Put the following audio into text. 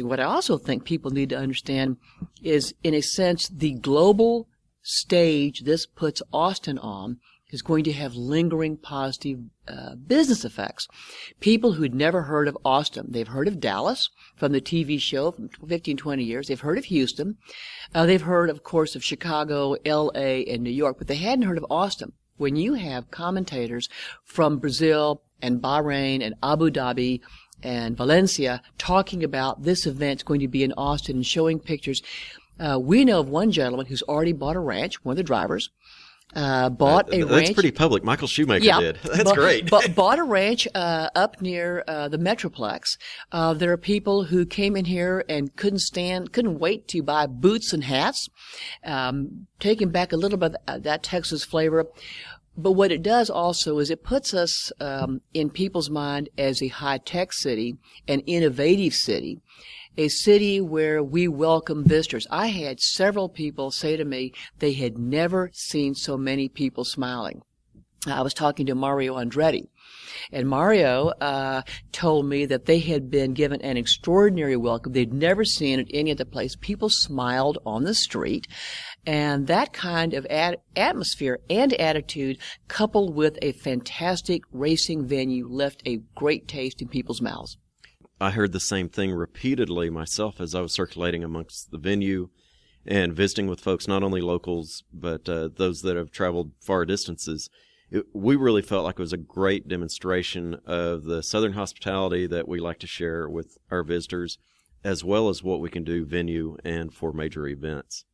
What I also think people need to understand is, in a sense, the global stage this puts Austin on is going to have lingering positive uh, business effects. People who'd never heard of Austin, they've heard of Dallas from the TV show from 15, 20 years. They've heard of Houston. Uh, they've heard, of course, of Chicago, L.A., and New York, but they hadn't heard of Austin. When you have commentators from Brazil and Bahrain and Abu Dhabi and Valencia talking about this event's going to be in Austin and showing pictures. Uh, we know of one gentleman who's already bought a ranch, one of the drivers. Uh, bought a That's ranch. That's pretty public. Michael Schumacher Yeah, did. That's great. bought a ranch uh, up near uh, the Metroplex. Uh, there are people who came in here and couldn't stand, couldn't wait to buy boots and hats, um, taking back a little bit of that Texas flavor. But what it does also is it puts us um, in people's mind as a high tech city, an innovative city, a city where we welcome visitors. I had several people say to me they had never seen so many people smiling. I was talking to Mario Andretti, and Mario uh, told me that they had been given an extraordinary welcome. They'd never seen at any other place. People smiled on the street, and that kind of atmosphere and attitude, coupled with a fantastic racing venue, left a great taste in people's mouths. I heard the same thing repeatedly myself as I was circulating amongst the venue and visiting with folks, not only locals, but uh, those that have traveled far distances. It, we really felt like it was a great demonstration of the Southern hospitality that we like to share with our visitors, as well as what we can do venue and for major events.